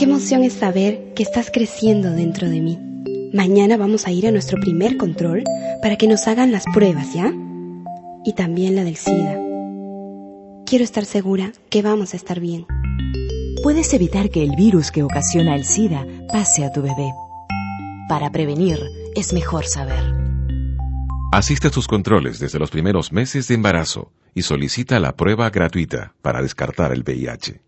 Qué emoción es saber que estás creciendo dentro de mí. Mañana vamos a ir a nuestro primer control para que nos hagan las pruebas, ¿ya? Y también la del SIDA. Quiero estar segura que vamos a estar bien. Puedes evitar que el virus que ocasiona el SIDA pase a tu bebé. Para prevenir, es mejor saber. Asiste a tus controles desde los primeros meses de embarazo y solicita la prueba gratuita para descartar el VIH.